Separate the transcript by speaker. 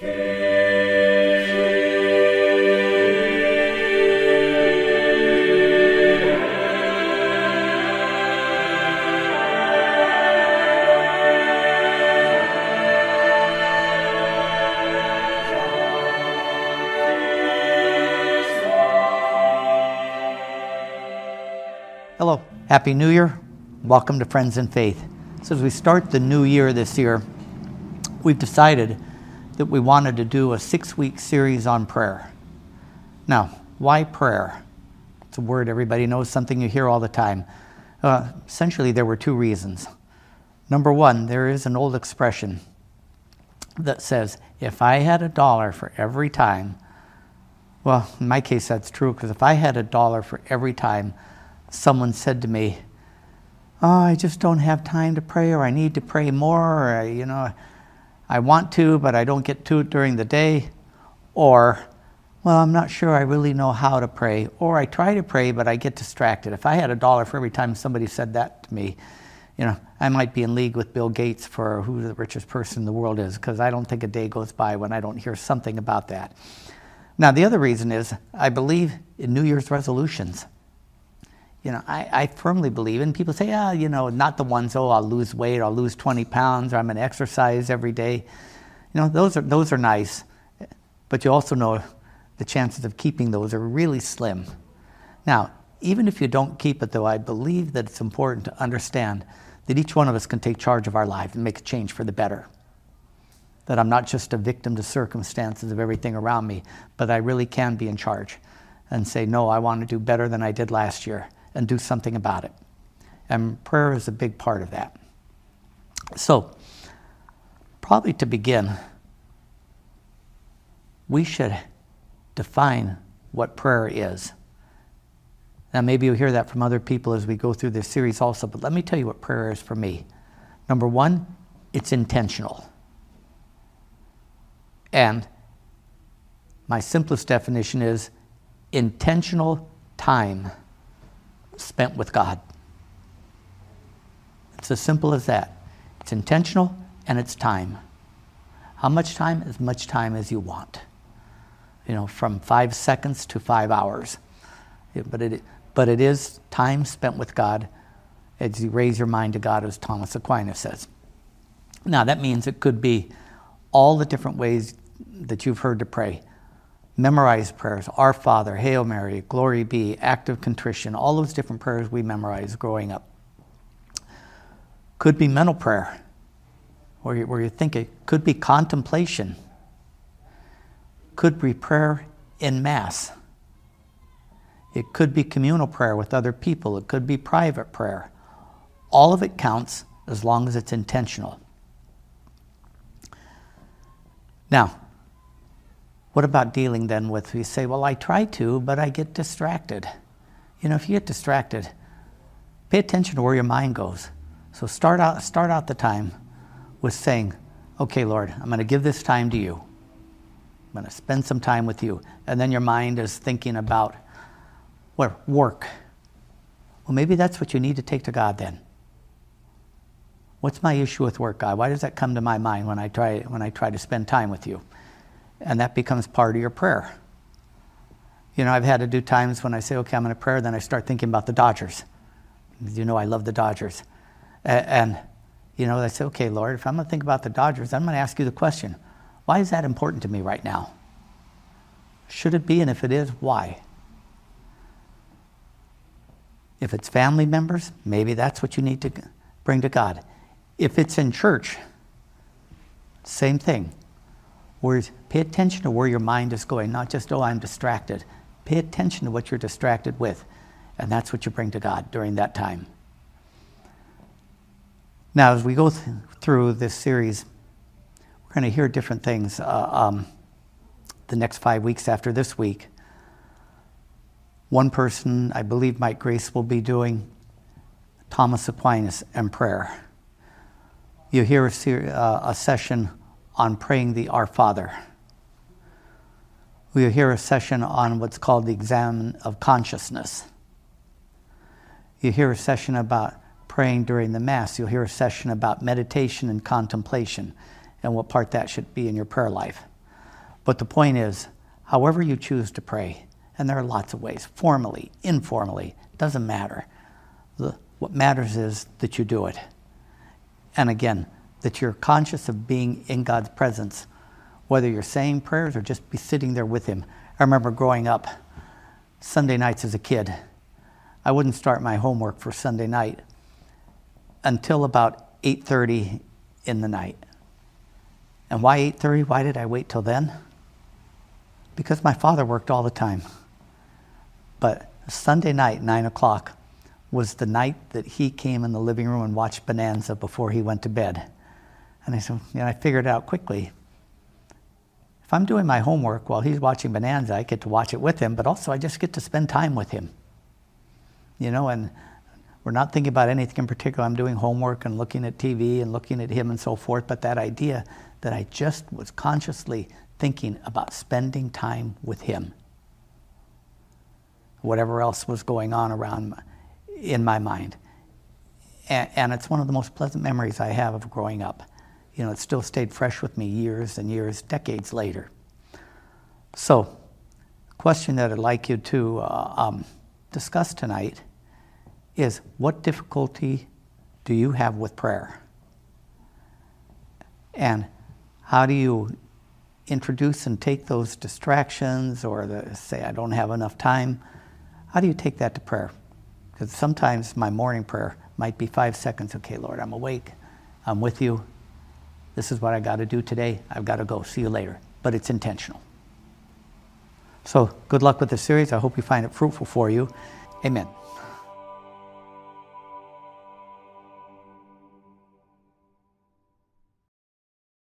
Speaker 1: Hello, Happy New Year. Welcome to Friends in Faith. So, as we start the new year this year, we've decided that we wanted to do a six week series on prayer. Now, why prayer? It's a word everybody knows, something you hear all the time. Uh, essentially, there were two reasons. Number one, there is an old expression that says, if I had a dollar for every time, well, in my case, that's true, because if I had a dollar for every time someone said to me, Oh, I just don't have time to pray, or I need to pray more, or, you know, I want to, but I don't get to it during the day, or, well, I'm not sure I really know how to pray, or I try to pray, but I get distracted. If I had a dollar for every time somebody said that to me, you know, I might be in league with Bill Gates for who the richest person in the world is, because I don't think a day goes by when I don't hear something about that. Now, the other reason is I believe in New Year's resolutions you know, I, I firmly believe, and people say, ah, you know, not the ones, oh, I'll lose weight, I'll lose 20 pounds, or I'm going to exercise every day. You know, those are, those are nice, but you also know the chances of keeping those are really slim. Now, even if you don't keep it, though, I believe that it's important to understand that each one of us can take charge of our life and make a change for the better. That I'm not just a victim to circumstances of everything around me, but I really can be in charge and say, no, I want to do better than I did last year and do something about it. And prayer is a big part of that. So, probably to begin, we should define what prayer is. Now, maybe you'll hear that from other people as we go through this series also, but let me tell you what prayer is for me. Number one, it's intentional. And my simplest definition is intentional time spent with God. It's as simple as that. It's intentional and it's time. How much time? As much time as you want. You know, from five seconds to five hours. but, it, but it is time spent with God as you raise your mind to God, as Thomas Aquinas says. Now, that means it could be all the different ways that you've heard to pray memorize prayers Our Father, Hail Mary, Glory be, Act of Contrition, all those different prayers we memorized growing up. Could be mental prayer, where you, where you think it could be contemplation, could be prayer in Mass. It could be communal prayer with other people. It could be private prayer. All of it counts as long as it's intentional. Now, what about dealing then with, you say, well, I try to, but I get distracted. You know, if you get distracted, pay attention to where your mind goes. So start out, start out the time with saying, okay, Lord, I'm going to give this time to you. I'm going to spend some time with you. And then your mind is thinking about what work. Well, maybe that's what you need to take to God then. What's my issue with work, God? Why does that come to my mind when I try, when I try to spend time with you? And that becomes part of your prayer. You know, I've had to do times when I say, okay, I'm going to pray, then I start thinking about the Dodgers. You know, I love the Dodgers. And, and you know, I say, okay, Lord, if I'm going to think about the Dodgers, I'm going to ask you the question why is that important to me right now? Should it be? And if it is, why? If it's family members, maybe that's what you need to bring to God. If it's in church, same thing. Whereas pay attention to where your mind is going, not just, oh, I'm distracted. Pay attention to what you're distracted with. And that's what you bring to God during that time. Now, as we go th- through this series, we're going to hear different things uh, um, the next five weeks after this week. One person, I believe Mike Grace will be doing Thomas Aquinas and prayer. You hear a, ser- uh, a session on praying the Our Father. We'll hear a session on what's called the exam of consciousness. You hear a session about praying during the Mass. You'll hear a session about meditation and contemplation and what part that should be in your prayer life. But the point is, however you choose to pray, and there are lots of ways, formally, informally, doesn't matter. The, what matters is that you do it. And again, that you're conscious of being in God's presence, whether you're saying prayers or just be sitting there with Him. I remember growing up Sunday nights as a kid. I wouldn't start my homework for Sunday night until about 8:30 in the night. And why 8:30? Why did I wait till then? Because my father worked all the time. But Sunday night, 9 o'clock, was the night that he came in the living room and watched Bonanza before he went to bed. And I said, know, I figured out quickly. If I'm doing my homework while he's watching Bonanza, I get to watch it with him, but also I just get to spend time with him. You know, and we're not thinking about anything in particular. I'm doing homework and looking at TV and looking at him and so forth, but that idea that I just was consciously thinking about spending time with him. Whatever else was going on around in my mind. And, and it's one of the most pleasant memories I have of growing up. You know, it still stayed fresh with me years and years, decades later. So, question that I'd like you to uh, um, discuss tonight is what difficulty do you have with prayer? And how do you introduce and take those distractions or the, say, I don't have enough time? How do you take that to prayer? Because sometimes my morning prayer might be five seconds. Okay, Lord, I'm awake. I'm with you. This is what I got to do today. I've got to go. See you later. But it's intentional. So good luck with the series. I hope you find it fruitful for you. Amen.